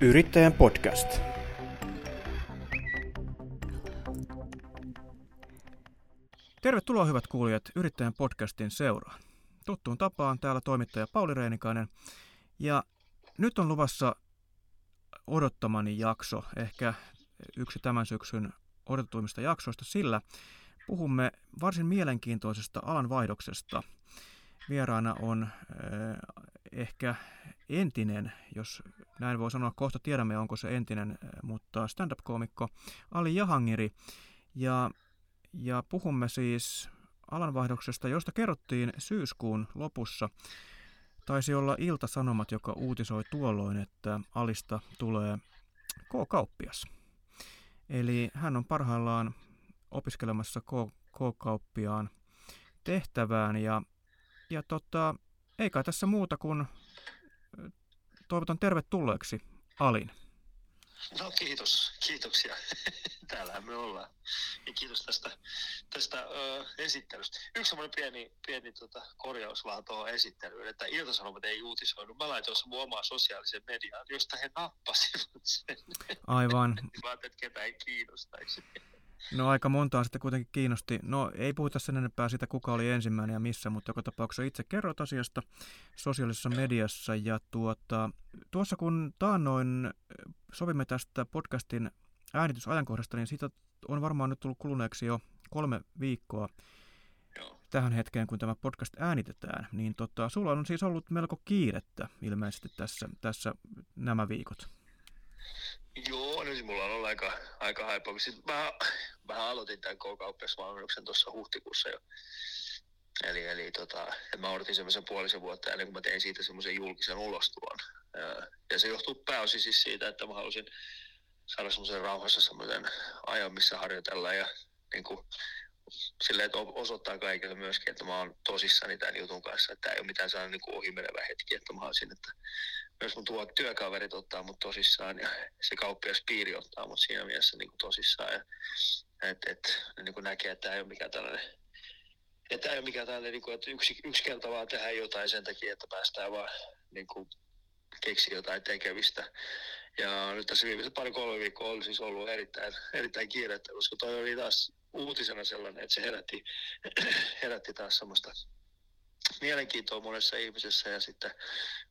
Yrittäjän podcast. Tervetuloa hyvät kuulijat Yrittäjän podcastin seuraan. Tuttuun tapaan täällä toimittaja Pauli Reinikainen. Ja nyt on luvassa odottamani jakso, ehkä yksi tämän syksyn odotetuimmista jaksoista, sillä puhumme varsin mielenkiintoisesta alanvaihdoksesta. Vieraana on äh, ehkä entinen, jos näin voi sanoa, kohta tiedämme onko se entinen, äh, mutta stand-up-koomikko Ali Jahangiri. Ja, ja puhumme siis alanvaihdoksesta, josta kerrottiin syyskuun lopussa. Taisi olla Ilta-Sanomat, joka uutisoi tuolloin, että Alista tulee K-kauppias. Eli hän on parhaillaan opiskelemassa K-kauppiaan tehtävään ja, ja tota, eikä tässä muuta kuin toivotan tervetulleeksi Alin. No kiitos, kiitoksia. Täällähän me ollaan. Ja kiitos tästä, tästä ö, esittelystä. Yksi semmoinen pieni, pieni tota, korjaus vaan tuohon esittelyyn, että Ilta-Sanomat ei uutisoinut. Mä laitoin se mun omaa sosiaalisen mediaan, josta he nappasivat sen. Aivan. Vaan että ketään ei kiinnostaisi. No aika montaa sitten kuitenkin kiinnosti. No ei puhuta sen enempää siitä, kuka oli ensimmäinen ja missä, mutta joka tapauksessa itse kerroit asiasta sosiaalisessa mediassa. Ja tuota, tuossa kun taannoin sovimme tästä podcastin äänitysajankohdasta, niin siitä on varmaan nyt tullut kuluneeksi jo kolme viikkoa tähän hetkeen, kun tämä podcast äänitetään. Niin tota, sulla on siis ollut melko kiirettä ilmeisesti tässä, tässä nämä viikot. Joo, nyt mulla on ollut aika, aika haipaa. Sitten mä, mä aloitin tämän K-kauppiasvalmennuksen tuossa huhtikuussa jo. Eli, eli tota, mä odotin semmoisen puolisen vuotta ennen kuin mä tein siitä semmoisen julkisen ulostulon. Ja, se johtuu pääosin siis siitä, että mä halusin saada semmoisen rauhassa semmoisen ajan, missä harjoitella ja niin kuin, silleen, että osoittaa kaikille myöskin, että mä oon tosissani tämän jutun kanssa, että tämä ei ole mitään sellainen niin ohimenevä hetki, että mä haluaisin, että myös mun tuo työkaverit ottaa mut tosissaan ja se kauppias piiri ottaa mut siinä mielessä niin kuin tosissaan. Ja, et, et, ne niin kuin näkee, että tämä ei ole mikään tällainen että tämä ei ole mikään tällainen, niin kuin, että yksi, yksi kerta vaan tehdään jotain sen takia, että päästään vaan niin kuin, keksiä jotain tekemistä. Ja nyt tässä viimeiset pari kolme viikkoa on siis ollut erittäin, erittäin kiirettä, koska toi oli taas uutisena sellainen, että se herätti, herätti taas semmoista mielenkiintoa monessa ihmisessä ja sitten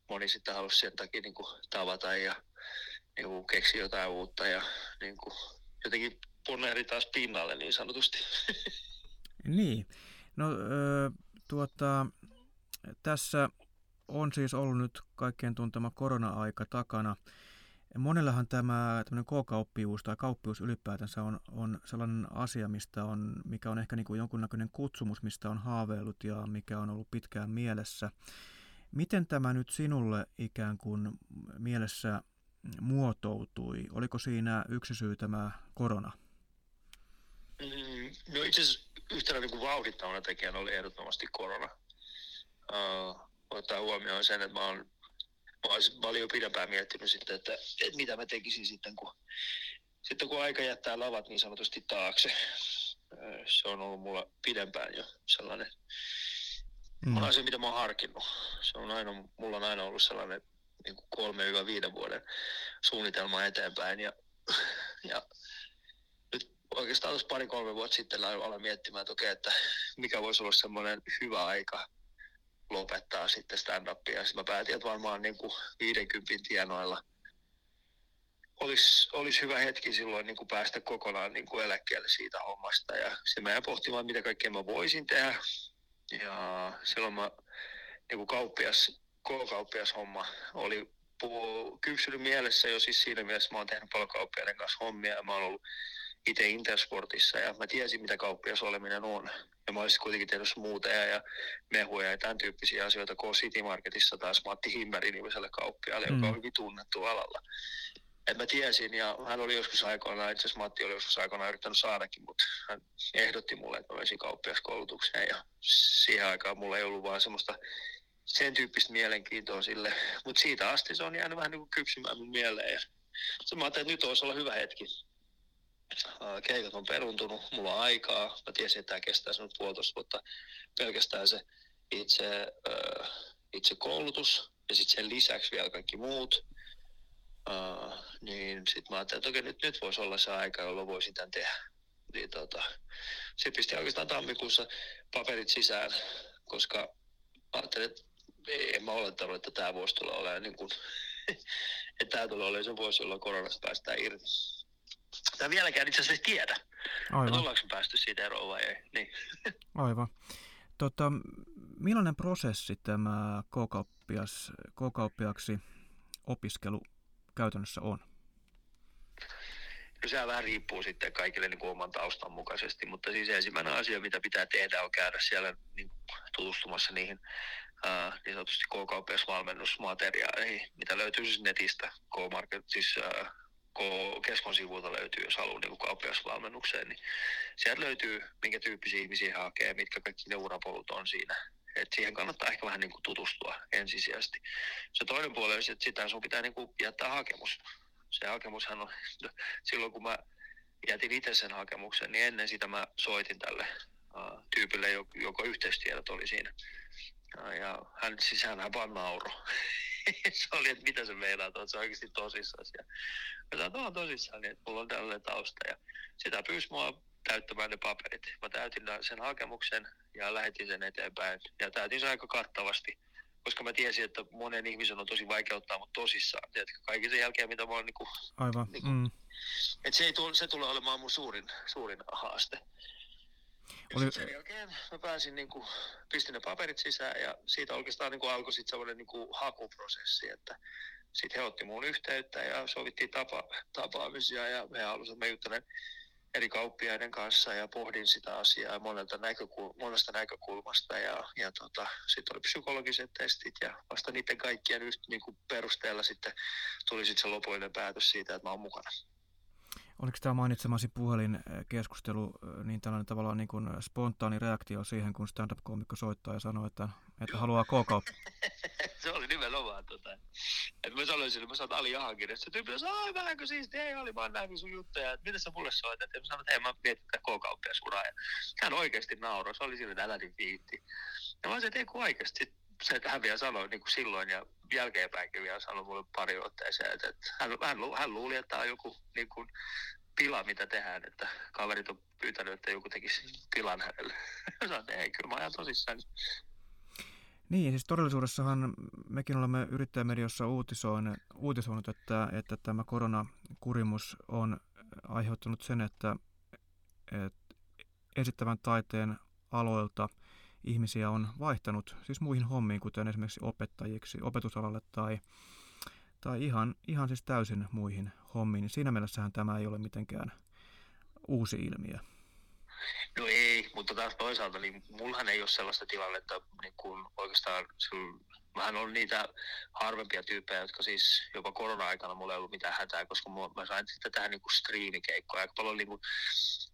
moni sitten halusi sen takia niin kuin tavata ja niin kuin keksiä jotain uutta ja niin kuin jotenkin punnehdi taas pinnalle niin sanotusti. Niin. No ö, tuota, tässä on siis ollut nyt kaikkien tuntema korona-aika takana. Monellahan tämä K-kauppiuus tai kauppiuus ylipäätänsä on, on sellainen asia, mistä on, mikä on ehkä niin kuin jonkunnäköinen kutsumus, mistä on haaveillut ja mikä on ollut pitkään mielessä. Miten tämä nyt sinulle ikään kuin mielessä muotoutui? Oliko siinä yksi syy tämä korona? Mm, no itse asiassa yhtenä niin vauhdittavana tekijänä oli ehdottomasti korona. Uh, ottaa huomioon sen, että mä oon, mä oon paljon pidempään miettinyt sitten, että, että mitä mä tekisin sitten, kun, sitten kun aika jättää lavat niin sanotusti taakse. Se on ollut mulla pidempään jo sellainen mm. asia, mitä mä oon harkinnut. Se on aina, mulla on aina ollut sellainen niin kuin kolme viiden vuoden suunnitelma eteenpäin. Ja, ja nyt oikeastaan tuossa pari-kolme vuotta sitten aloin miettimään, että okei, että mikä voisi olla semmoinen hyvä aika lopettaa sitten stand-upia. Sitten mä päätin, että varmaan niin kuin 50 tienoilla olisi, olisi hyvä hetki silloin niin kuin päästä kokonaan niin kuin eläkkeelle siitä hommasta. Ja sitten mä jäin pohtimaan, mitä kaikkea mä voisin tehdä. Ja silloin mä niin kuin kauppias, K-kauppias homma oli kypsynyt mielessä jo siis siinä mielessä, mä oon tehnyt paljon kauppiaiden kanssa hommia ja mä oon ollut itse Intersportissa ja mä tiesin, mitä kauppias oleminen on. Ja mä olisin kuitenkin tehnyt muuta ja mehuja ja tämän tyyppisiä asioita, kun City Marketissa taas Matti Himmeri nimiselle kauppiaalle, mm. joka on hyvin tunnettu alalla. Et mä tiesin ja hän oli joskus aikoinaan, itse asiassa Matti oli joskus aikoinaan yrittänyt saadakin, mutta hän ehdotti mulle, että mä menisin kauppiaskoulutukseen ja siihen aikaan mulla ei ollut vaan semmoista sen tyyppistä mielenkiintoa sille. Mutta siitä asti se on jäänyt vähän niin kuin kypsymään mun mieleen. Ja mä ajattelin, että nyt olisi olla hyvä hetki keikat on peruntunut, mulla on aikaa. Mä tiesin, että tämä kestää sen puolitoista vuotta. Pelkästään se itse, itse koulutus ja sitten sen lisäksi vielä kaikki muut. Niin sitten mä ajattelin, että okei, nyt, nyt voisi olla se aika, jolloin voisin tämän tehdä. Niin, tota, sitten pistin oikeastaan tammikuussa paperit sisään, koska ajattelin, että en mä olettanut, että tämä voisi tulla olemaan niin kuin, että tämä tulee olemaan se vuosi, jolloin koronasta päästään irti. Tämä vieläkään itse asiassa tiedä, Aivan. että ollaanko päästy siitä eroon vai ei. Niin. Aivan. Tota, millainen prosessi tämä K-kauppias, K-kauppiaksi opiskelu käytännössä on? No sehän vähän riippuu sitten kaikille niin kuin oman taustan mukaisesti, mutta siis ensimmäinen asia, mitä pitää tehdä, on käydä siellä niin, tutustumassa niihin ää, niin sanotusti K-kauppiasvalmennusmateriaaleihin, mitä löytyy siis netistä, K-market, siis ää, K-keskon sivuilta löytyy, jos haluaa niin kauppiasvalmennukseen, niin sieltä löytyy, minkä tyyppisiä ihmisiä hakee, mitkä kaikki ne urapolut on siinä. Et siihen kannattaa ehkä vähän niin kuin tutustua ensisijaisesti. Se toinen puoli on, että sitä sun pitää niin kuin jättää hakemus. Se hakemushan on, silloin kun mä jätin itse sen hakemuksen, niin ennen sitä mä soitin tälle uh, tyypille, joko yhteistiedot oli siinä. Uh, ja hän, hän vaan nauro. se oli, että mitä se meinaa, että se oikeasti tosissaan. Ja mä sanoin, että tosissaan, niin, että mulla on tällainen tausta. Ja sitä pyysi mua täyttämään ne paperit. Mä täytin sen hakemuksen ja lähetin sen eteenpäin. Ja täytin sen aika kattavasti, koska mä tiesin, että monen ihmisen on tosi vaikea ottaa mut tosissaan. Tiedätkö, kaiken sen jälkeen, mitä mä oon niinku, Aivan. Niinku, mm. että se, ei tule, se tulee olemaan mun suurin, suurin haaste. Oli... Sen jälkeen mä pääsin, niin kuin, pistin ne paperit sisään ja siitä oikeastaan niin kuin alkoi sitten semmoinen niin hakuprosessi, että sitten he otti muun yhteyttä ja sovittiin tapa, tapaamisia ja me halusimme mä juttelen eri kauppiaiden kanssa ja pohdin sitä asiaa monelta näkökul- monesta näkökulmasta ja, ja tota, sitten oli psykologiset testit ja vasta niiden kaikkien yht, niin kuin perusteella sitten tuli sitten se lopullinen päätös siitä, että mä oon mukana. Oliko tämä mainitsemasi puhelinkeskustelu niin tällainen tavallaan niin kuin spontaani reaktio siihen, kun stand-up-koomikko soittaa ja sanoo, että, että haluaa k se oli nimenomaan tota. Että mä sanoin sille, mä sanoin Ali Jahankin, että se tyyppi sanoi, ai vähänkö siistiä, ei oli, mä oon sun juttuja, että mitä sä mulle soitat? Ja mä sanoin, että hei mä mietin tätä k-kauppiasuraa. Ja hän oikeasti nauroi, se oli sille, että älä niin viitti. Ja mä sanoin, että ei kun oikeasti se, vielä sanoi niin kuin silloin ja jälkeenpäinkin vielä sanoi mulle pari otteeseen, että, että hän, hän, hän, luuli, että tämä on joku niin kuin, pila, mitä tehdään, että kaverit on pyytänyt, että joku tekisi tilan hänelle. Sanoin, ei, kyllä mä ajan tosissaan. Niin, siis todellisuudessahan mekin olemme yrittäjämediassa uutisoinut, uutisoinut että, että tämä koronakurimus on aiheuttanut sen, että, että esittävän taiteen aloilta – ihmisiä on vaihtanut siis muihin hommiin, kuten esimerkiksi opettajiksi, opetusalalle tai, tai ihan, ihan siis täysin muihin hommiin. Niin siinä mielessähän tämä ei ole mitenkään uusi ilmiö. No ei, mutta taas toisaalta niin mullahan ei ole sellaista tilannetta, niin kun oikeastaan Mähän on niitä harvempia tyyppejä, jotka siis jopa korona-aikana mulla ei ollut mitään hätää, koska mä sain sitten tähän niin striimikeikkoja. Aika paljon niin kuin,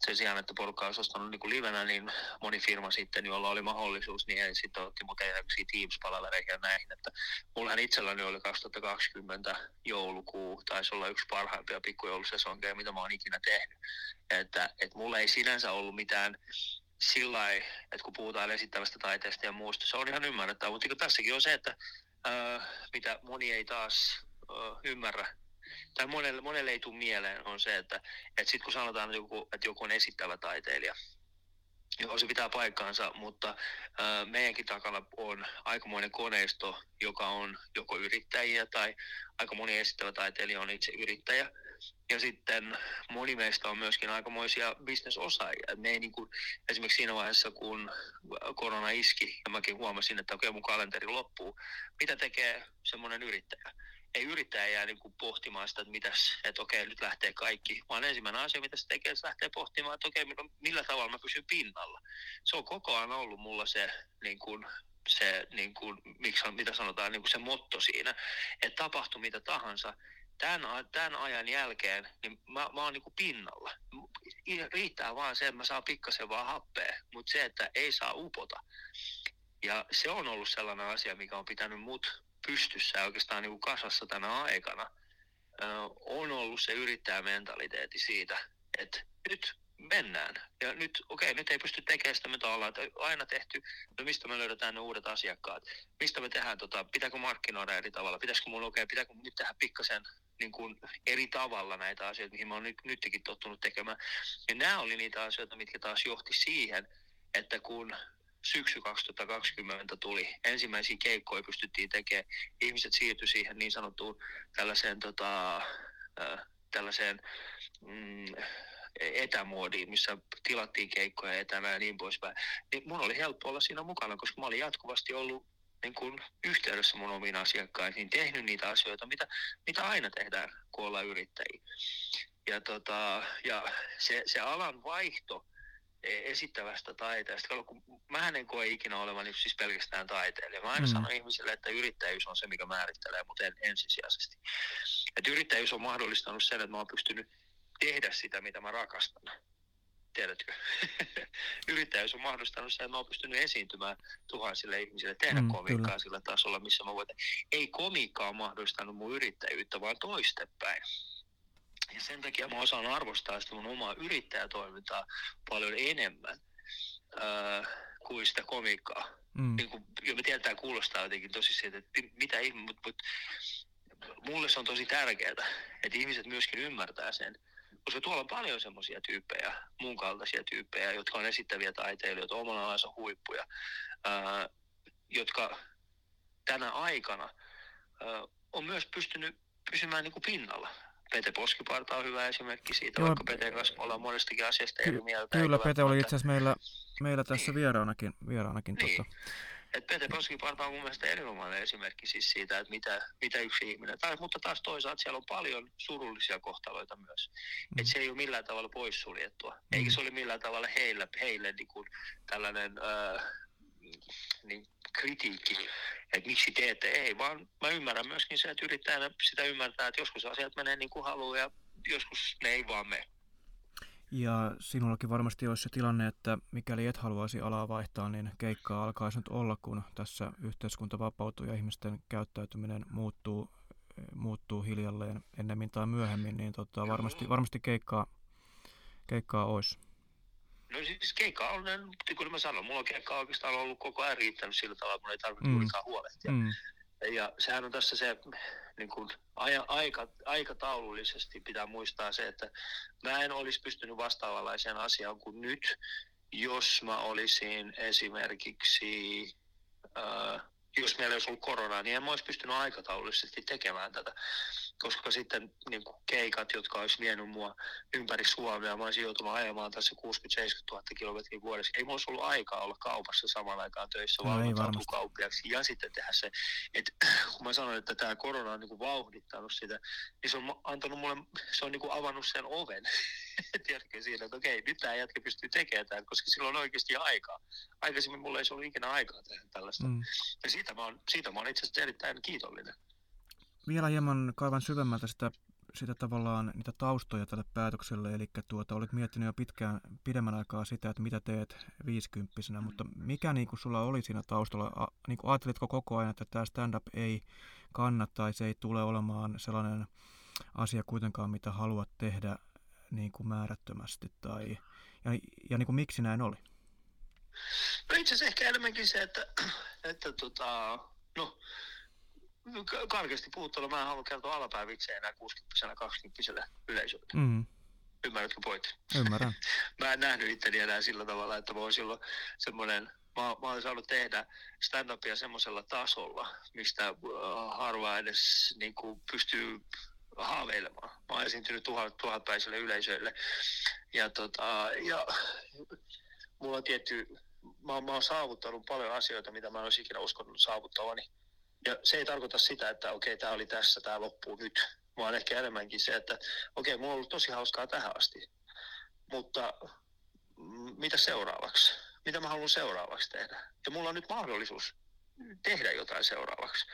sen sijaan, että porukka olisi ostanut niin kuin livenä, niin moni firma sitten, jolla oli mahdollisuus, niin ei sitten otti mut erilaisia Teams-palveluja näihin. Että mullahan itselläni oli 2020 joulukuu, taisi olla yksi parhaimpia pikkujoulusesonkeja, mitä mä oon ikinä tehnyt. Että, että mulla ei sinänsä ollut mitään sillä että kun puhutaan esittävästä taiteesta ja muusta, se on ihan ymmärrettävää, mutta tässäkin on se, että ää, mitä moni ei taas ää, ymmärrä, tai monelle, monelle ei tule mieleen, on se, että, että sitten kun sanotaan, että joku, että joku on esittävä taiteilija, Joo, se pitää paikkaansa, mutta ää, meidänkin takana on aikamoinen koneisto, joka on joko yrittäjiä tai aika moni esittävä taiteilija on itse yrittäjä. Ja sitten moni meistä on myöskin aikamoisia bisnesosaajia. Me ei niin kuin, esimerkiksi siinä vaiheessa, kun korona iski, ja mäkin huomasin, että okei, mun kalenteri loppuu, mitä tekee semmoinen yrittäjä? Ei yrittäjä jää niin kuin pohtimaan sitä, että, mitäs, että okei, nyt lähtee kaikki, vaan ensimmäinen asia, mitä se tekee, se lähtee pohtimaan, että okei, millä tavalla mä pysyn pinnalla. Se on koko ajan ollut mulla se niin kuin, se, niin kuin, miksi, mitä sanotaan, niin kuin se motto siinä, että tapahtui mitä tahansa, tämän, tämän ajan jälkeen niin mä, mä oon niin kuin pinnalla. Riittää vaan se, että mä saan pikkasen vaan happea, mutta se, että ei saa upota. Ja se on ollut sellainen asia, mikä on pitänyt mut pystyssä oikeastaan kuin kasassa tänä aikana. Ö, on ollut se yrittäjämentaliteetti siitä, että nyt mennään. Ja nyt, okei, nyt ei pysty tekemään sitä, mitä ollaan aina tehty. No mistä me löydetään ne uudet asiakkaat? Mistä me tehdään, tota, pitääkö markkinoida eri tavalla? Pitäisikö mun, okei, pitääkö nyt tehdä pikkasen niin kuin eri tavalla näitä asioita, mihin mä oon nyt, nytkin tottunut tekemään. Ja nämä oli niitä asioita, mitkä taas johti siihen, että kun syksy 2020 tuli, ensimmäisiä keikkoja pystyttiin tekemään, ihmiset siirtyi siihen niin sanottuun tällaiseen, tota, tällaiseen mm, etämuodiin, missä tilattiin keikkoja etänä ja niin poispäin. Niin mun oli helppo olla siinä mukana, koska mä olin jatkuvasti ollut niin kuin yhteydessä mun omiin asiakkaisiin, niin tehnyt niitä asioita, mitä, mitä aina tehdään, kun ollaan yrittäjiä. Ja, tota, ja se, se alan vaihto e, esittävästä taiteesta, kun mä en koe ikinä olevani siis pelkästään taiteilija. Mä aina mm. sanon ihmisille, että yrittäjyys on se, mikä määrittelee mut en, ensisijaisesti. Että yrittäjyys on mahdollistanut sen, että mä oon pystynyt tehdä sitä, mitä mä rakastan tiedätkö, yrittäjyys on mahdollistanut sen, että mä oon pystynyt esiintymään tuhansille ihmisille, tehdä mm, komiikkaa kyllä. sillä tasolla, missä mä voin. Ei komiikkaa ole mahdollistanut mun yrittäjyyttä, vaan toistepäin. Ja sen takia mä osaan arvostaa sitä mun omaa yrittäjätoimintaa paljon enemmän äh, kuin sitä komiikkaa. Mm. Niin kuin, jo me tiedetään, kuulostaa jotenkin tosi siitä, että mitä ihme, mutta mut, mulle se on tosi tärkeää, että ihmiset myöskin ymmärtää sen, koska tuolla on paljon semmoisia tyyppejä, mun kaltaisia tyyppejä, jotka on esittäviä taiteilijoita, omalla alansa huippuja, ää, jotka tänä aikana ää, on myös pystynyt pysymään niin kuin pinnalla. Pete Poskiparta on hyvä esimerkki siitä, Joo. vaikka Peten kanssa ollaan monestakin asiasta eri mieltä. Kyllä, Pete oli itse asiassa meillä, meillä tässä niin. vieraanakin. vieraanakin niin. Et Pete Poskiparta on mun mielestä erinomainen esimerkki siis siitä, että mitä, mitä yksi ihminen, tai, mutta taas toisaalta siellä on paljon surullisia kohtaloita myös. Mm. Et se ei ole millään tavalla poissuljettua, mm. eikä se ole millään tavalla heille, heille niin kuin tällainen äh, niin kritiikki, että miksi teette, ei, vaan mä ymmärrän myöskin se, että yrittäjänä sitä ymmärtää, että joskus asiat menee niin kuin haluaa ja joskus ne ei vaan mene. Ja sinullakin varmasti olisi se tilanne, että mikäli et haluaisi alaa vaihtaa, niin keikkaa alkaisi nyt olla, kun tässä yhteiskunta vapautuu ja ihmisten käyttäytyminen muuttuu, muuttuu hiljalleen ennemmin tai myöhemmin, niin tota, varmasti, varmasti keikkaa, keikkaa olisi. No siis keikka on, niin kuin mä sanon, mulla on keikka oikeastaan ollut koko ajan riittänyt sillä tavalla, että mun ei tarvitse mm. huolehtia. Mm. Ja sehän on tässä se niin kuin aika, aikataulullisesti pitää muistaa se, että mä en olisi pystynyt vastaavanlaiseen asiaan kuin nyt, jos mä olisin esimerkiksi, äh, jos meillä olisi ollut koronaa, niin en mä olisi pystynyt aikataulullisesti tekemään tätä koska sitten niin kuin keikat, jotka olisi vienyt mua ympäri Suomea, mä olisin joutunut ajamaan tässä 60-70 000 kilometriä vuodessa. Ei mulla ollut aikaa olla kaupassa saman aikaan töissä, no, kauppiaksi ja sitten tehdä se. Et, kun mä sanoin, että tämä korona on niin kuin vauhdittanut sitä, niin se on antanut mulle, se on niin kuin avannut sen oven. Tiedätkö siinä, että okei, nyt tämä jätkä pystyy tekemään tämän, koska sillä on oikeasti aikaa. Aikaisemmin mulla ei ollut ikinä aikaa tehdä tällaista. Mm. Ja siitä mä, oon, siitä mä oon itse asiassa erittäin kiitollinen vielä hieman kaivan syvemmältä sitä, sitä tavallaan niitä taustoja tälle päätökselle, eli tuota, olit miettinyt jo pitkään, pidemmän aikaa sitä, että mitä teet viisikymppisenä, mutta mikä niin kuin sulla oli siinä taustalla, A, niin kuin ajattelitko koko ajan, että tämä stand-up ei kannata tai se ei tule olemaan sellainen asia kuitenkaan, mitä haluat tehdä niin kuin määrättömästi, tai, ja, ja niin kuin miksi näin oli? No itse asiassa ehkä enemmänkin se, että, että tota, no, karkeasti puhuttuna mä en halua kertoa alapäin vitsejä enää 60 20 yleisölle. Mm. Ymmärrätkö pointti? Ymmärrän. mä en nähnyt itteni enää sillä tavalla, että mä ollut semmoinen, mä, mä olisin saanut tehdä stand-upia semmoisella tasolla, mistä äh, harva edes niin kuin, pystyy haaveilemaan. Mä oon esiintynyt tuhat, tuhatpäisille yleisöille. Ja, tota, ja mulla on tietty, mä, mä oon saavuttanut paljon asioita, mitä mä en olisi ikinä uskonut saavuttavani ja se ei tarkoita sitä, että okei, okay, tämä oli tässä, tämä loppuu nyt, vaan ehkä enemmänkin se, että okei, okay, mulla on ollut tosi hauskaa tähän asti, mutta mitä seuraavaksi? Mitä mä haluan seuraavaksi tehdä? Ja mulla on nyt mahdollisuus tehdä jotain seuraavaksi.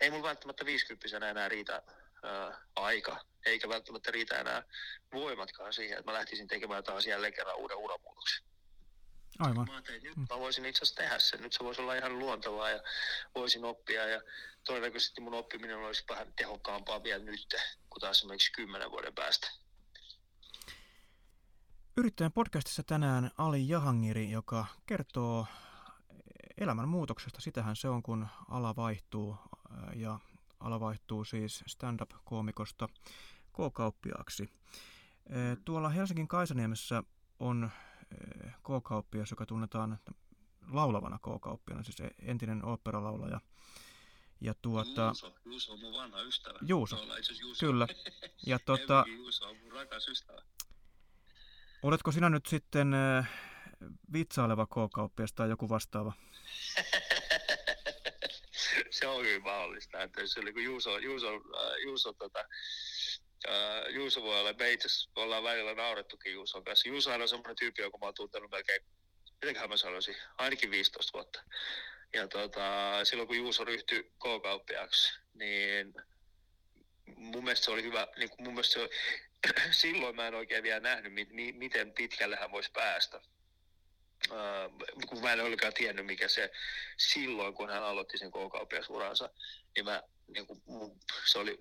Ei mulla välttämättä 50 enää riitä ää, aika, eikä välttämättä riitä enää voimatkaan siihen, että mä lähtisin tekemään taas jälleen kerran uuden uramuutoksen. Aivan. Mä ajattelin, että nyt mä voisin itse asiassa tehdä sen. Nyt se voisi olla ihan luontevaa ja voisin oppia. Ja todennäköisesti mun oppiminen olisi vähän tehokkaampaa vielä nyt, kuin taas esimerkiksi kymmenen vuoden päästä. Yrittäjän podcastissa tänään Ali Jahangiri, joka kertoo elämän muutoksesta. Sitähän se on, kun ala vaihtuu ja ala vaihtuu siis stand-up-koomikosta K-kauppiaaksi. Tuolla Helsingin Kaisaniemessä on K-kauppias, joka tunnetaan laulavana K-kauppiana, siis e- entinen oopperalaulaja. Ja tuota, Juuso, Juuso on mun vanha ystävä. Juuso, Juuso. kyllä. Ja tuota, Juuso on mun rakas ystävä. Oletko sinä nyt sitten äh, vitsaileva K-kauppias tai joku vastaava? se on hyvin mahdollista, että se oli kun Juuso, Juuso, äh, Juuso tota, Uh, Juuso voi olla, me itse ollaan välillä naurettukin Juuson kanssa. Juuso on semmoinen tyyppi, joka mä oon tuntenut melkein, mitenköhän mä sanoisin, ainakin 15 vuotta. Ja tota, silloin kun Juuso ryhtyi K-kauppiaksi, niin mun mielestä se oli hyvä, niin kuin mun mielestä se, silloin mä en oikein vielä nähnyt, mi, miten pitkälle hän voisi päästä. Uh, kun mä en ollenkaan tiennyt, mikä se silloin, kun hän aloitti sen K-kauppiasuransa, niin mä, niin kuin, se oli,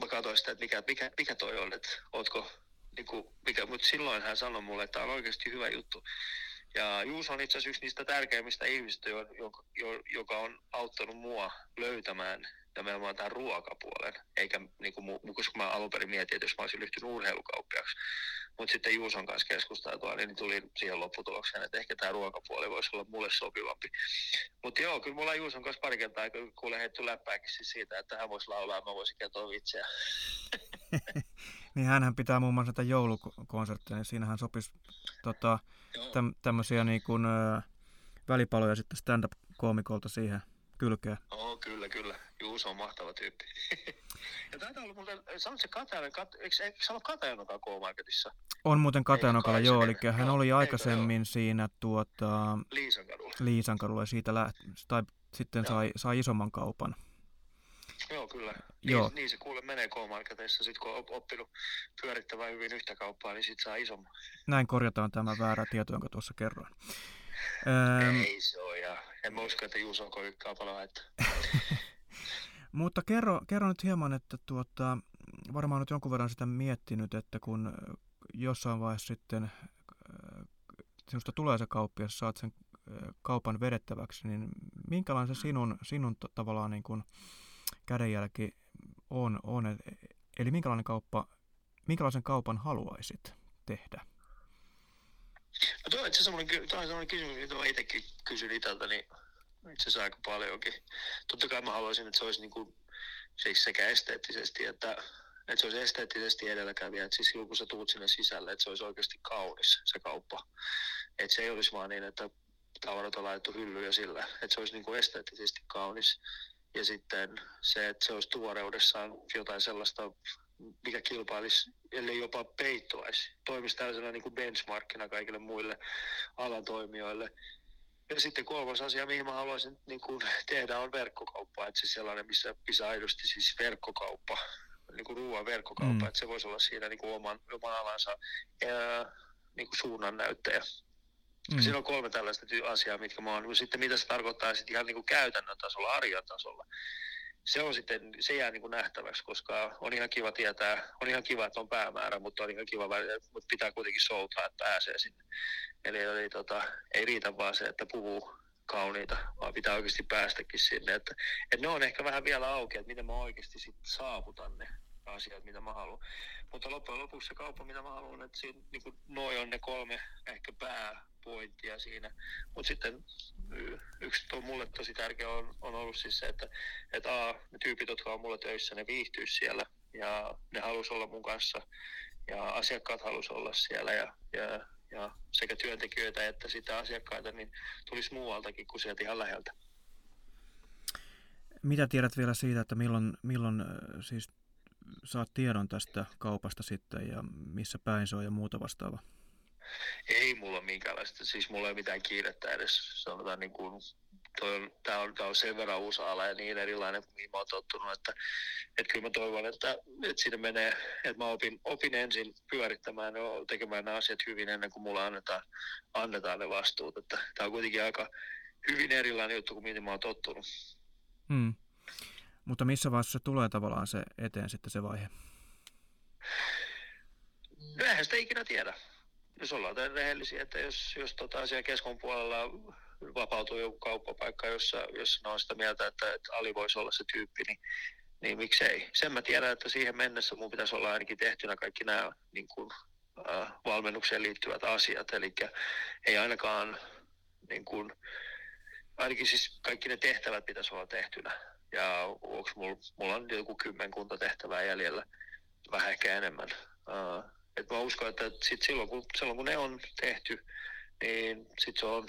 mä katsoin sitä, että mikä, mikä, mikä toi on, että ootko, niin kuin, mikä, mutta silloin hän sanoi mulle, että tämä on oikeasti hyvä juttu. Ja Juus on itse asiassa yksi niistä tärkeimmistä ihmisistä, joka, joka on auttanut mua löytämään nimenomaan tämän ruokapuolen. Eikä niin kuin, koska mä alun perin mietin, että jos mä olisin lyhtynyt urheilukauppiaksi. Mutta sitten Juuson kanssa keskusteltua, niin tuli siihen lopputulokseen, että ehkä tämä ruokapuoli voisi olla mulle sopivampi. Mutta joo, kyllä mulla Juuson kanssa pari kertaa kuule heitty läppääkin siis siitä, että hän voisi laulaa ja mä voisin kertoa vitseä. niin hänhän pitää muun muassa tätä joulukonserttia, niin siinähän sopisi tota, täm, tämmöisiä niin kuin, välipaloja sitten stand-up-koomikolta siihen kylkeen. Oo, kyllä, kyllä. Juuso on mahtava tyyppi. ja taitaa olla muuten, sanot se Katajanen, kat, eikö, eikö se ole Katajanokan K-Marketissa? On muuten Katajanokalla, joo, eli hän joo, oli aikaisemmin siinä tuota, Liisankadulla. Liisankadulla ja siitä lähti, tai sitten sai, sai isomman kaupan. Joo, kyllä. Niin, Joo. niin se kuule menee K-Marketeissa, sit kun on oppinut pyörittämään hyvin yhtä kauppaa, niin sit saa isomman. Näin korjataan tämä väärä tieto, jonka tuossa kerroin. Ei se ole, ja en mä usko, että Juuso on kovin paljon haittaa. Mutta kerro, kerro nyt hieman, että tuota, varmaan nyt jonkun verran sitä miettinyt, että kun jossain vaiheessa sitten äh, sinusta tulee se kauppias, saat sen äh, kaupan vedettäväksi, niin minkälainen se sinun, sinun tavallaan niin kuin kädenjälki on, on, eli minkälainen kauppa, minkälaisen kaupan haluaisit tehdä? No tuo on itse semmoinen, on semmoinen kysymys, mitä mä itsekin kysyn itseltäni niin itse asiassa aika paljonkin. Totta kai mä haluaisin, että se olisi niin kuin, siis sekä esteettisesti että että se olisi esteettisesti edelläkävijä, että siis kun sä tuut sinne sisälle, että se olisi oikeasti kaunis se kauppa. Että se ei olisi vaan niin, että tavarat on laitettu hyllyyn ja sillä, että se olisi niin kuin esteettisesti kaunis. Ja sitten se, että se olisi tuoreudessaan jotain sellaista, mikä kilpailisi, ellei jopa peittoaisi. Toimisi tällaisena niin kuin benchmarkina kaikille muille alan toimijoille. Ja sitten kolmas asia, mihin mä haluaisin niin kuin tehdä, on verkkokauppa. Että siis sellainen, missä, missä aidosti siis verkkokauppa, niin kuin ruoan verkkokauppa, mm. että se voisi olla siinä niin kuin oman, oman alansa ää, niin kuin suunnannäyttäjä. Mm. Siinä on kolme tällaista asiaa, mitkä mä oon. Sitten mitä se tarkoittaa sitten ihan niin kuin käytännön tasolla, arjan tasolla. Se on sitten, se jää niin kuin nähtäväksi, koska on ihan kiva tietää, on ihan kiva, että on päämäärä, mutta on ihan kiva, mutta pitää kuitenkin soutaa, että pääsee sinne. Eli, eli tota, ei riitä vaan se, että puhuu kauniita, vaan pitää oikeasti päästäkin sinne. Että, että ne on ehkä vähän vielä auki, että miten mä oikeasti sitten saavutan ne asiat, mitä mä haluan. Mutta loppujen lopuksi se kauppa, mitä mä haluan, että siinä, niin kuin, noi on ne kolme ehkä pääpointtia siinä. Mutta sitten yksi tuo mulle tosi tärkeä on, on ollut siis se, että, että a, ne tyypit, jotka on mulla töissä, ne viihtyisi siellä ja ne halus olla mun kanssa ja asiakkaat halus olla siellä ja, ja, ja sekä työntekijöitä että sitä asiakkaita niin tulisi muualtakin kuin sieltä ihan läheltä. Mitä tiedät vielä siitä, että milloin, milloin siis saat tiedon tästä kaupasta sitten ja missä päin se on ja muuta vastaavaa? Ei mulla minkäänlaista, siis mulla ei mitään kiirettä edes, sanotaan niin kuin, toi on, tää on, tää on sen verran uusi ala ja niin erilainen kuin mihin mä oon tottunut, että, että kyllä mä toivon, että, että siinä menee, että mä opin, opin ensin pyörittämään ja tekemään nämä asiat hyvin ennen kuin mulla annetaan, annetaan ne vastuut, että tää on kuitenkin aika hyvin erilainen juttu kuin mihin mä oon tottunut. Hmm. Mutta missä vaiheessa tulee tavallaan se eteen sitten se vaihe? Eihän sitä ikinä tiedä. Jos ollaan rehellisiä, että jos, jos tota siellä keskon puolella vapautuu joku kauppapaikka, jossa, jossa ne on sitä mieltä, että, että Ali voisi olla se tyyppi, niin, niin miksei. Sen mä tiedän, että siihen mennessä mun pitäisi olla ainakin tehtynä kaikki nämä niin kuin, äh, valmennukseen liittyvät asiat. Eli ei ainakaan, niin kuin, ainakin siis kaikki ne tehtävät pitäisi olla tehtynä. Ja onko mulla, mulla on joku kymmenkunta tehtävää jäljellä, vähän ehkä enemmän. Uh, et mä uskon, että sit silloin, kun, silloin kun ne on tehty, niin sit se on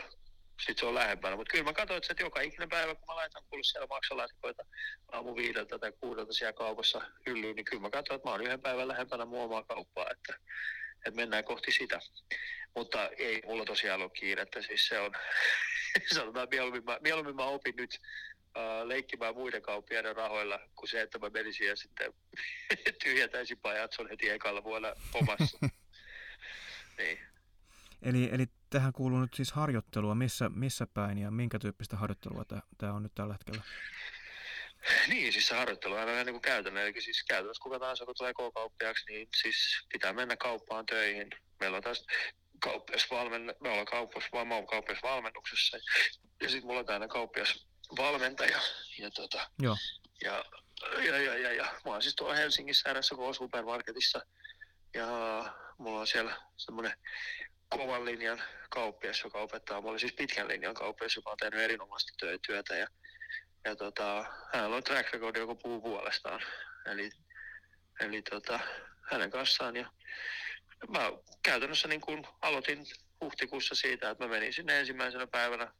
sit se on lähempänä. Mutta kyllä mä katsoin, että joka ikinen päivä, kun mä laitan kuule siellä maksalaatikoita aamu viideltä tai kuudelta siellä kaupassa hyllyyn, niin kyllä mä katsoin, että mä oon yhden päivän lähempänä mua omaa kauppaa, että, että mennään kohti sitä. Mutta ei mulla tosiaan ole kiirettä, siis se on, sanotaan mieluummin mä, mieluummin mä opin nyt uh, leikkimään muiden kauppiaiden rahoilla kuin se, että mä menisin ja sitten tyhjätäisin pajatson heti ekalla vuonna omassa. niin. Eli, eli tähän kuuluu nyt siis harjoittelua, missä, missä päin ja minkä tyyppistä harjoittelua tämä on nyt tällä hetkellä? Niin, siis se harjoittelu on aina niin kuin käytännön. Eli siis käytännössä kuka tahansa, kun tulee K-kauppiaksi, niin siis pitää mennä kauppaan töihin. Meillä on taas kauppiasvalmen, me ollaan kauppias, mä oon kauppiasvalmennuksessa. Ja sitten mulla on täällä kauppiasvalmentaja. Ja, tota, Joo. Ja, ja, ja, ja, ja, mä oon siis tuolla Helsingissä RSK Supermarketissa. Ja mulla on siellä semmoinen kovan linjan kauppias, joka opettaa mulle siis pitkän linjan kauppias, joka on tehnyt erinomaista työtä ja, ja tota, hänellä on track record, joka puhuu puolestaan. Eli, eli tota, hänen kanssaan ja mä käytännössä niin kun aloitin huhtikuussa siitä, että mä menin sinne ensimmäisenä päivänä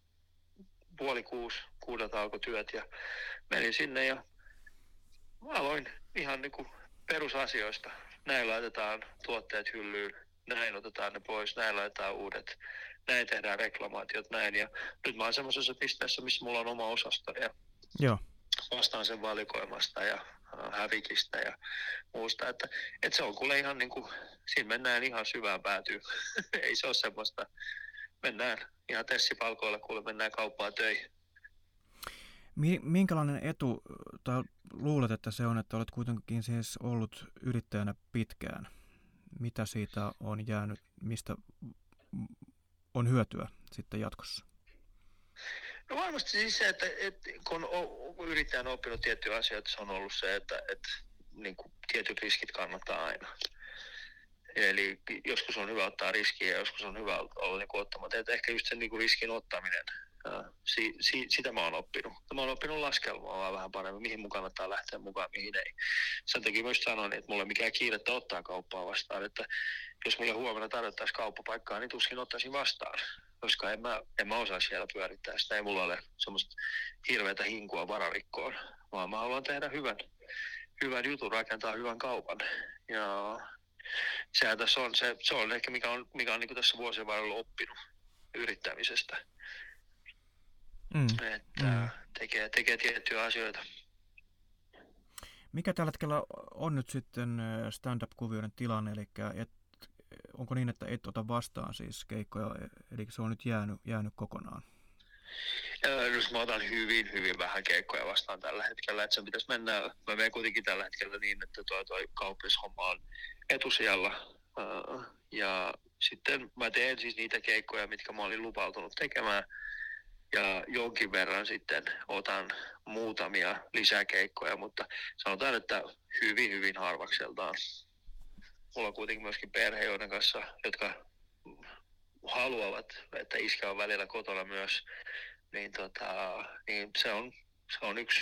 puoli kuusi, kuudelta alkoi työt ja menin sinne ja aloin ihan niin kuin perusasioista. Näin laitetaan tuotteet hyllyyn, näin otetaan ne pois, näin laitetaan uudet, näin tehdään reklamaatiot, näin. Ja nyt mä oon semmoisessa pisteessä, missä mulla on oma osasto ja Joo. vastaan sen valikoimasta ja äh, hävikistä ja muusta. Että, että se on kuule ihan niin kuin, siinä mennään ihan syvään päätyyn. Ei se ole semmoista, mennään ihan tessipalkoilla, kuule mennään kauppaan töihin. Minkälainen etu, tai luulet, että se on, että olet kuitenkin siis ollut yrittäjänä pitkään? mitä siitä on jäänyt, mistä on hyötyä sitten jatkossa? No varmasti siis että, että kun on, oppinut tiettyjä asioita, se on ollut se, että, että niin kuin tietyt riskit kannattaa aina. Eli joskus on hyvä ottaa riskiä ja joskus on hyvä olla niin ottamatta. Ehkä just sen niin kuin riskin ottaminen si, si, sitä mä oon oppinut. Mä oon oppinut laskelmaa vähän paremmin, mihin mukaan kannattaa lähteä mukaan, mihin ei. Sen takia myös sanoin, että mulla ei mikään kiirettä ottaa kauppaa vastaan, että jos mulle huomenna tarjottaisiin kauppapaikkaa, niin tuskin ottaisin vastaan, koska en mä, en mä osaa siellä pyörittää sitä. Ei mulla ole semmoista hirveätä hinkua vararikkoon, vaan mä haluan tehdä hyvän, hyvän jutun, rakentaa hyvän kaupan. Ja sehän tässä on, se, se on ehkä mikä on, mikä on niin tässä vuosien varrella oppinut yrittämisestä mm. että mm. Tekee, tekee tiettyjä asioita. Mikä tällä hetkellä on nyt sitten stand-up-kuvioiden tilanne, eli et, onko niin, että et ota vastaan siis keikkoja, eli se on nyt jäänyt, jäänyt kokonaan? Nyt mä otan hyvin, hyvin vähän keikkoja vastaan tällä hetkellä, että sen pitäisi mennä, mä menen kuitenkin tällä hetkellä niin, että tuo, tuo kauppishomma on etusijalla, ja sitten mä teen siis niitä keikkoja, mitkä mä olin lupautunut tekemään, ja jonkin verran sitten otan muutamia lisäkeikkoja, mutta sanotaan, että hyvin, hyvin harvakseltaan. Mulla on kuitenkin myöskin perhe, joiden kanssa, jotka haluavat, että iskä on välillä kotona myös, niin, tota, niin se, on, se on yksi,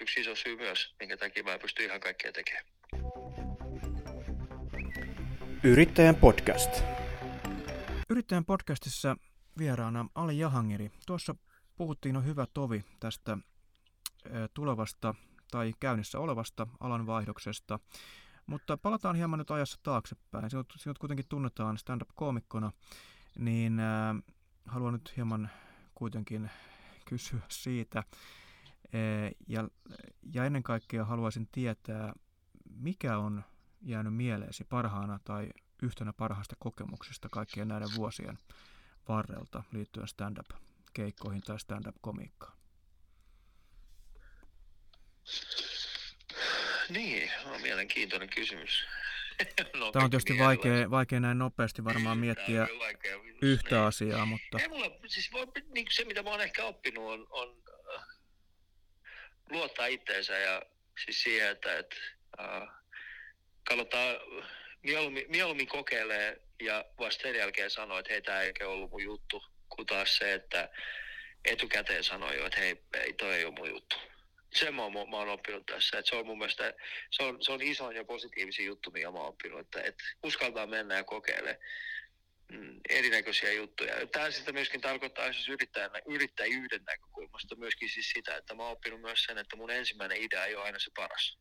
yksi iso syy myös, minkä takia mä en pysty ihan kaikkea tekemään. Yrittäjän podcast. Yrittäjän podcastissa vieraana Ali Jahangiri. Tuossa puhuttiin on hyvä tovi tästä tulevasta tai käynnissä olevasta alanvaihdoksesta, mutta palataan hieman nyt ajassa taaksepäin. Sinut, sinut kuitenkin tunnetaan stand-up-koomikkona, niin äh, haluan nyt hieman kuitenkin kysyä siitä. Ja, ja ennen kaikkea haluaisin tietää, mikä on jäänyt mieleesi parhaana tai yhtenä parhaista kokemuksista kaikkien näiden vuosien varrelta liittyen stand-up-keikkoihin tai stand-up-komiikkaan? Niin, on mielenkiintoinen kysymys. no, Tämä on tietysti vaikea, vaikea näin nopeasti varmaan miettiä vaikea, yhtä niin. asiaa, mutta... Ei mulla, siis voi, niin se mitä mä oon ehkä oppinut on, on äh, luottaa itteensä ja Siis siihen, että, että uh, kannattaa mieluummin, mieluummin kokeilee ja vasta sen jälkeen sanoo, että hei, tämä ei ollut mun juttu, kuin taas se, että etukäteen sanoi jo, että hei, ei, toi ei ole mun juttu. Sen mä oon, mä oon oppinut tässä, että se on mun mielestä, se on, se on iso ja positiivisia juttu, mikä mä oon oppinut, että, että uskaltaa mennä ja kokeile mm, erinäköisiä juttuja. Tämä sitten myöskin tarkoittaa siis yrittäjänä, yrittäjyyden näkökulmasta myöskin siis sitä, että mä oon oppinut myös sen, että mun ensimmäinen idea ei ole aina se paras.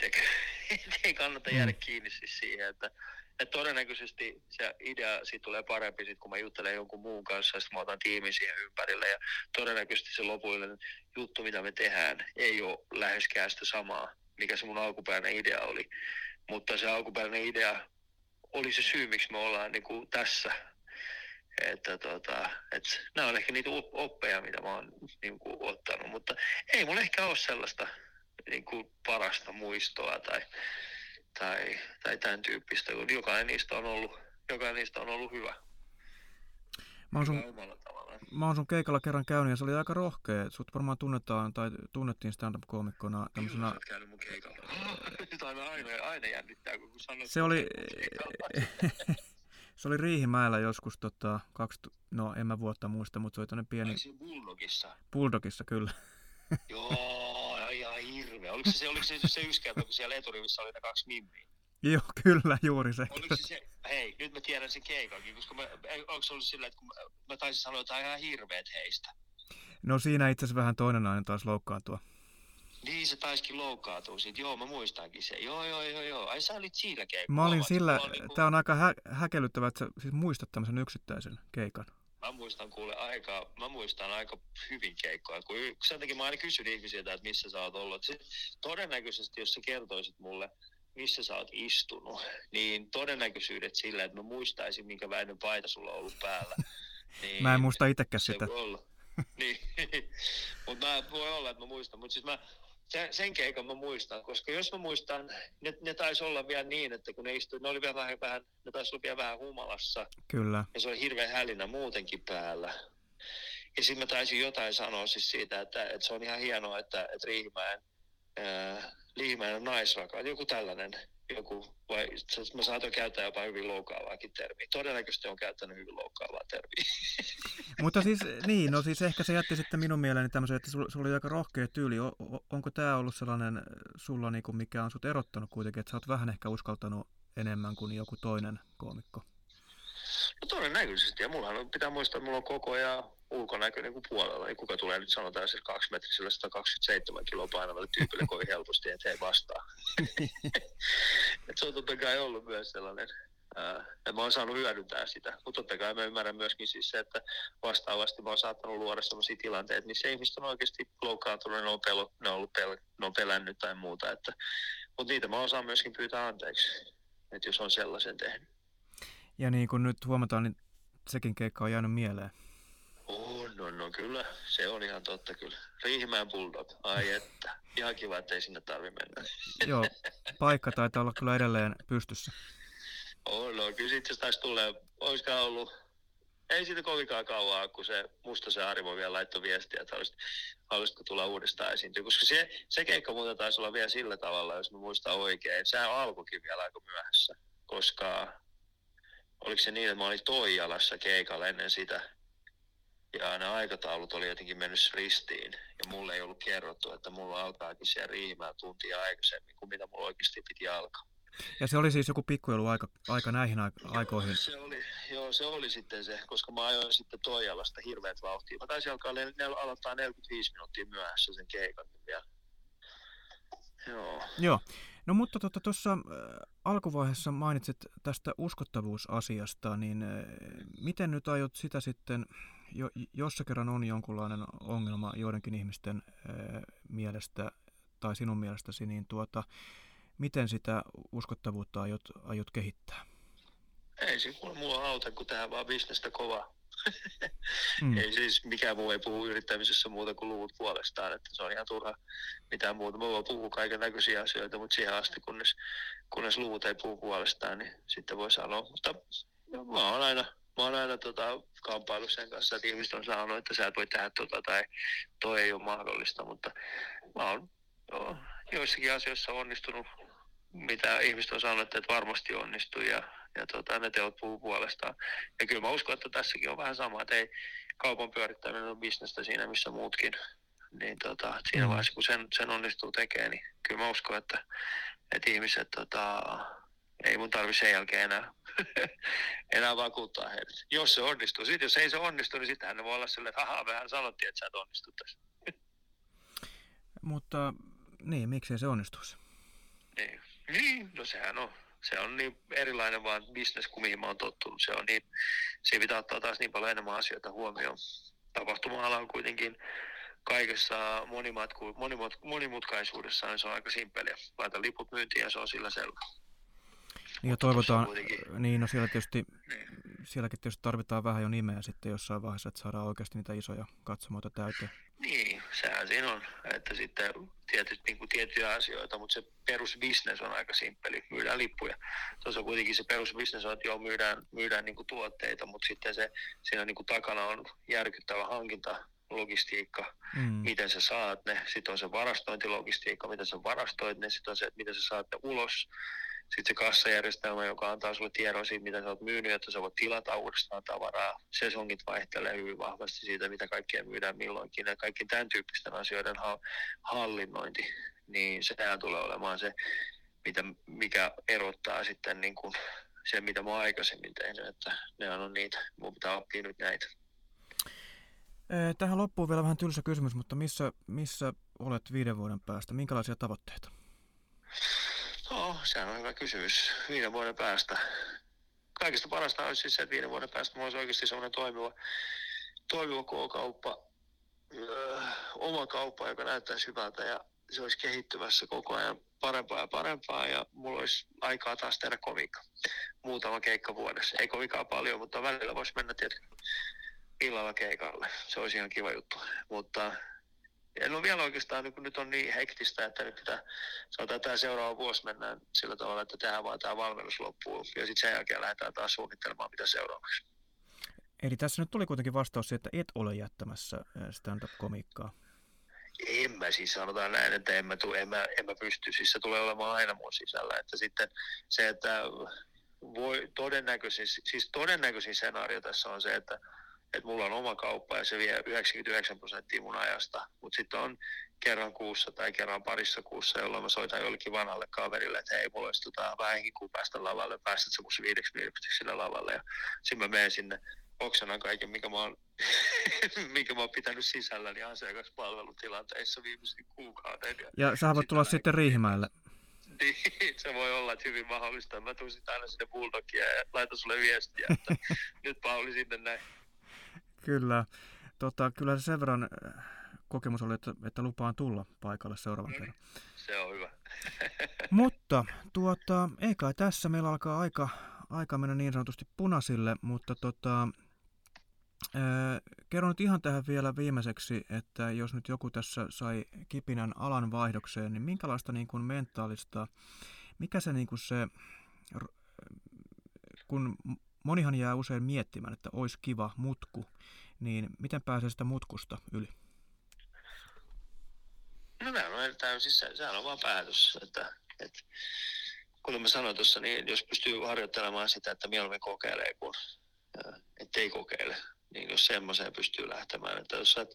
Eikä, ei kannata jäädä mm. kiinni siis siihen, että, että todennäköisesti se idea siitä tulee parempi sit, kun mä juttelen jonkun muun kanssa sitten mä otan tiimin siihen ympärille ja todennäköisesti se lopullinen juttu, mitä me tehdään, ei ole läheskään sitä samaa, mikä se mun alkuperäinen idea oli. Mutta se alkuperäinen idea oli se syy, miksi me ollaan niin kuin tässä. Että tota, et nämä on ehkä niitä oppeja, mitä mä oon niin kuin, ottanut, mutta ei mulla ehkä ole sellaista niin kuin, parasta muistoa tai, tai, tai tämän tyyppistä, kun jokainen niistä on ollut, jokainen niistä on ollut hyvä. Mä oon, sun, mä oon sun keikalla kerran käynyt ja se oli aika rohkea. Sut varmaan tunnetaan tai tunnettiin stand-up-koomikkona tämmöisenä... Kyllä käynyt mun keikalla. Aina, aina, aina jännittää, kun sanot... Se oli... se oli Riihimäellä joskus, tota, kaksi, no en mä vuotta muista, mutta se oli tämmöinen pieni... Ai Bulldogissa? Bulldogissa, kyllä. Joo, hirveä. Oliko se, se, oliko se, se yksi kerta, kun siellä eturivissä oli ne kaksi mimmiä? Joo, kyllä, juuri se. Oliko se, se hei, nyt mä tiedän sen keikankin, koska mä, onko se ollut silleen, että kun mä, mä taisin sanoa jotain ihan hirveet heistä. No siinä itse asiassa vähän toinen nainen taas loukkaantua. Niin, se taisikin loukkaantua siitä. Joo, mä muistankin se. Joo, joo, joo, joo. Ai sä olit siinä keikalla. Mä olin sillä, niinku... tää on aika hä- häkellyttävää, että sä siis muistat tämmöisen yksittäisen keikan. Mä muistan kuule aika, mä muistan aika hyvin keikkoja, kun sen takia mä aina kysyn ihmisiltä, että missä sä oot ollut. Sitten todennäköisesti, jos sä kertoisit mulle, missä sä oot istunut, niin todennäköisyydet sillä, että mä muistaisin, minkä väinen paita sulla on ollut päällä. Niin mä en muista itsekään sitä. Niin. Mutta voi olla, että mä muistan. Mutta siis mä, sen, sen keikan mä muistan, koska jos mä muistan, ne, ne taisi olla vielä niin, että kun ne istuivat, ne oli vielä vähän, vähän ne taisi olla vielä vähän humalassa. Kyllä. Ja se oli hirveän hälinä muutenkin päällä. Ja sitten mä taisin jotain sanoa siis siitä, että, että se on ihan hienoa, että, että Riihimäen liimäinen naisraka, joku tällainen, joku, vai mä saatoin käyttää jopa hyvin loukkaavaakin termiä. Todennäköisesti on käyttänyt hyvin loukkaavaa termiä. Mutta siis, niin, no siis ehkä se jätti sitten minun mieleeni tämmöisen, että sulla oli aika rohkea tyyli. O, onko tämä ollut sellainen sulla, niin kuin mikä on sut erottanut kuitenkin, että sä oot vähän ehkä uskaltanut enemmän kuin joku toinen koomikko? No todennäköisesti, ja mullahan pitää muistaa, että mulla on koko ajan ulkonäkö niin kuin puolella. Ei kuka tulee nyt sanotaan siis kaksimetrisellä 127 kiloa painavalle tyypille kovin helposti, että he vastaa. Et se on totta kai ollut myös sellainen, että mä oon saanut hyödyntää sitä. Mutta totta kai mä ymmärrän myöskin siis se, että vastaavasti mä oon saattanut luoda sellaisia tilanteita, missä ihmiset on oikeasti loukkaantunut, ne on, pelo, ne on, ollut pel, ne on pelännyt tai muuta. Että, mutta niitä mä osaan myöskin pyytää anteeksi, että jos on sellaisen tehnyt. Ja niin kuin nyt huomataan, niin sekin keikka on jäänyt mieleen. On, no, no kyllä, se on ihan totta kyllä. Riihimäen Bulldog, ai että. Ihan kiva, että ei sinne tarvi mennä. Joo, paikka taitaa olla kyllä edelleen pystyssä. On, no kyllä sitten se taisi tulla, olisikohan ollut, ei siitä kovinkaan kauaa, kun se musta se Arvo vielä laittoi viestiä, että olisit, haluaisitko tulla uudestaan esiintyä. Koska se, se keikka muuten taisi olla vielä sillä tavalla, jos mä muistan oikein. Sehän alkukin vielä aika myöhässä, koska oliko se niin, että mä olin Toijalassa keikalla ennen sitä. Ja ne aikataulut oli jotenkin mennyt ristiin. Ja mulle ei ollut kerrottu, että mulla alkaakin siellä riimää tuntia aikaisemmin kuin mitä mulla oikeasti piti alkaa. Ja se oli siis joku pikkujelu aika, aika näihin aikoihin? Joo, se oli, joo, se oli sitten se, koska mä ajoin sitten Toijalasta hirveät vauhtia. Mä taisin alkaa ne, ne, aloittaa 45 minuuttia myöhässä sen keikan vielä. Joo. Joo. No mutta tuossa tota, äh, alkuvaiheessa mainitsit tästä uskottavuusasiasta, niin äh, miten nyt aiot sitä sitten, jo, jos se kerran on jonkunlainen ongelma joidenkin ihmisten äh, mielestä tai sinun mielestäsi, niin tuota, miten sitä uskottavuutta aiot, aiot kehittää? Ei se kuule mulla auta, kun tähän vaan bisnestä kovaa. Mm. ei siis mikään muu ei puhu yrittämisessä muuta kuin luvut puolestaan, että se on ihan turha mitään muuta. Mä voin puhua kaiken näköisiä asioita, mutta siihen asti kunnes, kunnes luvut ei puhu puolestaan, niin sitten voi sanoa. Mutta mä oon aina, mä oon aina tota, kampailu sen kanssa, että ihmiset on sanonut, että sä et voi tehdä tota tai toi ei ole mahdollista, mutta mä oon joo, joissakin asioissa onnistunut, mitä ihmiset on sanonut, että varmasti onnistuu ja, ja tota, ne teot puhuu puolestaan. Ja kyllä mä uskon, että tässäkin on vähän sama, että ei kaupan pyörittäminen on bisnestä siinä, missä muutkin. Niin tota, siinä mm. vaiheessa, kun sen, sen onnistuu tekemään, niin kyllä mä uskon, että, että ihmiset tota, ei mun tarvi sen jälkeen enää, enää vakuuttaa heidät. Jos se onnistuu. Sitten jos ei se onnistu, niin sittenhän ne voi olla silleen, että ahaa, vähän sanottiin, että sä et onnistu tässä. Mutta niin, miksei se onnistuisi? Niin. niin, no sehän on. Se on niin erilainen vaan business kuin mihin mä oon tottunut. Se on niin, se pitää ottaa taas niin paljon enemmän asioita huomioon. Tapahtuma-ala on kuitenkin kaikessa monimatku, monimut, monimutkaisuudessaan niin se on aika simppeliä. Laita liput myyntiin ja se on sillä selvä. Niin ja toivotaan, niin no siellä tietysti, niin. sielläkin tietysti tarvitaan vähän jo nimeä sitten jossain vaiheessa, että saadaan oikeasti niitä isoja katsomoita täyteen. Niin, sehän siinä on, että sitten tietyt, niin kuin tiettyjä asioita, mutta se perusbisnes on aika simppeli, myydään lippuja. Tuossa on kuitenkin se perusbisnes on, että joo, myydään, myydään niin kuin tuotteita, mutta sitten se, siinä niin kuin takana on järkyttävä hankinta, logistiikka, mm. miten sä saat ne, sitten on se varastointilogistiikka, miten sä varastoit ne, sitten on se, miten sä saat ne ulos, sitten se kassajärjestelmä, joka antaa sulle tiedon siitä, mitä sä oot myynyt, että sä voit tilata uudestaan tavaraa. Sesongit vaihtelee hyvin vahvasti siitä, mitä kaikkea myydään milloinkin. Ja kaikki tämän tyyppisten asioiden hallinnointi, niin sehän tulee olemaan se, mitä, mikä erottaa sitten niin kuin se, mitä mä oon aikaisemmin tehnyt, että ne on niitä, mun pitää oppia nyt näitä. Tähän loppuu vielä vähän tylsä kysymys, mutta missä, missä olet viiden vuoden päästä? Minkälaisia tavoitteita? No, sehän on hyvä kysymys. Viiden vuoden päästä. Kaikista parasta olisi siis se, että viiden vuoden päästä olisi oikeasti semmoinen toimiva, toimiva K-kauppa, öö, oma kauppa, joka näyttäisi hyvältä ja se olisi kehittyvässä koko ajan parempaa ja parempaa ja mulla olisi aikaa taas tehdä komiikka. Muutama keikka vuodessa. Ei komikaa paljon, mutta välillä voisi mennä tietysti illalla keikalle. Se olisi ihan kiva juttu. Mutta en ole vielä oikeastaan, niin kun nyt on niin hektistä, että nyt pitää, sanotaan, tämä seuraava vuosi mennään sillä tavalla, että tehdään vaan tämä valmennus loppuu ja sitten sen jälkeen lähdetään taas suunnittelemaan, mitä seuraavaksi. Eli tässä nyt tuli kuitenkin vastaus siihen, että et ole jättämässä stand-up-komiikkaa. En mä siis sanotaan näin, että en mä, tu, en, mä, en mä pysty, siis se tulee olemaan aina mun sisällä, että sitten se, että voi todennäköisin, siis todennäköisin skenaario tässä on se, että että mulla on oma kauppa ja se vie 99 prosenttia mun ajasta, mutta sitten on kerran kuussa tai kerran parissa kuussa, jolloin mä soitan jollekin vanhalle kaverille, että hei, mulla olisi tota, vähänkin kuin päästä lavalle, päästät sä mun viideksi minuutiksi sinne lavalle ja sitten mä menen sinne oksanan kaiken, mikä mä oon, mikä mä oon pitänyt sisälläni asiakaspalvelutilanteissa viimeisen kuukauden. Ja, ja sä voit tulla sitten Riihimäelle. Niin, se voi olla, että hyvin mahdollista. Mä tuun sitten aina sinne Bulldogia ja laitan sulle viestiä, että nyt Pauli sinne näin. Kyllä. Tota, kyllä se sen verran äh, kokemus oli, että, että lupaan tulla paikalle seuraavan kerran. Se on hyvä. mutta tuota, ei kai tässä. Meillä alkaa aika, aika mennä niin sanotusti punaisille, mutta tota, äh, kerron nyt ihan tähän vielä viimeiseksi, että jos nyt joku tässä sai kipinän alan vaihdokseen, niin minkälaista niin kuin mentaalista, mikä se, niin kuin se kun monihan jää usein miettimään, että olisi kiva mutku, niin miten pääsee sitä mutkusta yli? No erittäin, siis se, sehän on vaan päätös, että, että kuten mä sanoin tuossa, niin jos pystyy harjoittelemaan sitä, että mieluummin kokeilee kuin ettei kokeile, niin jos semmoiseen pystyy lähtemään, että jos sä,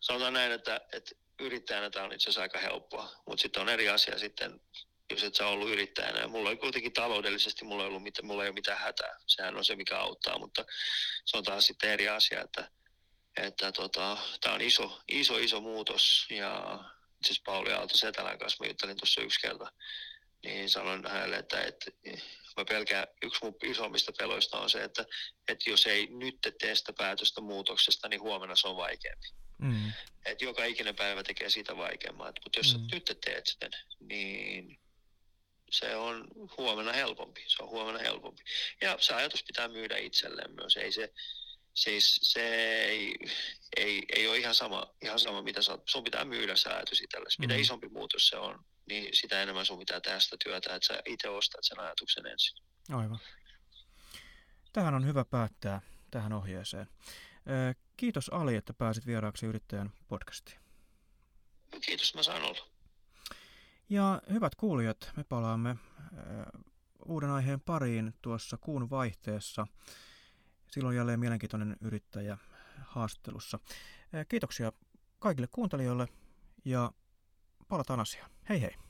sanotaan näin, että, että yrittäjänä tämä on itse asiassa aika helppoa, mutta sitten on eri asia sitten jos et sä ollut yrittäjänä. Ja mulla ei kuitenkin taloudellisesti, mulla ei, ollut mitään, mulla ei ole mitään hätää. Sehän on se, mikä auttaa, mutta se on taas sitten eri asia, että, että tota, tämä on iso, iso, iso muutos. Ja itse asiassa Pauli Aalto Setälän kanssa mä juttelin tuossa yksi kerta, niin sanoin hänelle, että, että mä pelkään, yksi mun isommista peloista on se, että, että jos ei nyt tee sitä päätöstä muutoksesta, niin huomenna se on vaikeampi. Mm. Että joka ikinen päivä tekee siitä vaikeamman. Mutta jos mm. sä nyt teet sen, niin se on huomenna helpompi. Se on huomenna helpompi. Ja se ajatus pitää myydä itselleen myös. Ei se, siis se ei, ei, ei ole ihan sama, ihan sama mitä sä, sun pitää myydä se ajatus itsellesi. Mitä mm. isompi muutos se on, niin sitä enemmän sun pitää tehdä sitä työtä, että sä itse ostat sen ajatuksen ensin. Aivan. Tähän on hyvä päättää tähän ohjeeseen. Kiitos Ali, että pääsit vieraaksi yrittäjän podcastiin. Kiitos, mä saan olla. Ja hyvät kuulijat, me palaamme äh, uuden aiheen pariin tuossa kuun vaihteessa. Silloin jälleen mielenkiintoinen yrittäjä haastattelussa. Äh, kiitoksia kaikille kuuntelijoille ja palataan asiaan. Hei hei!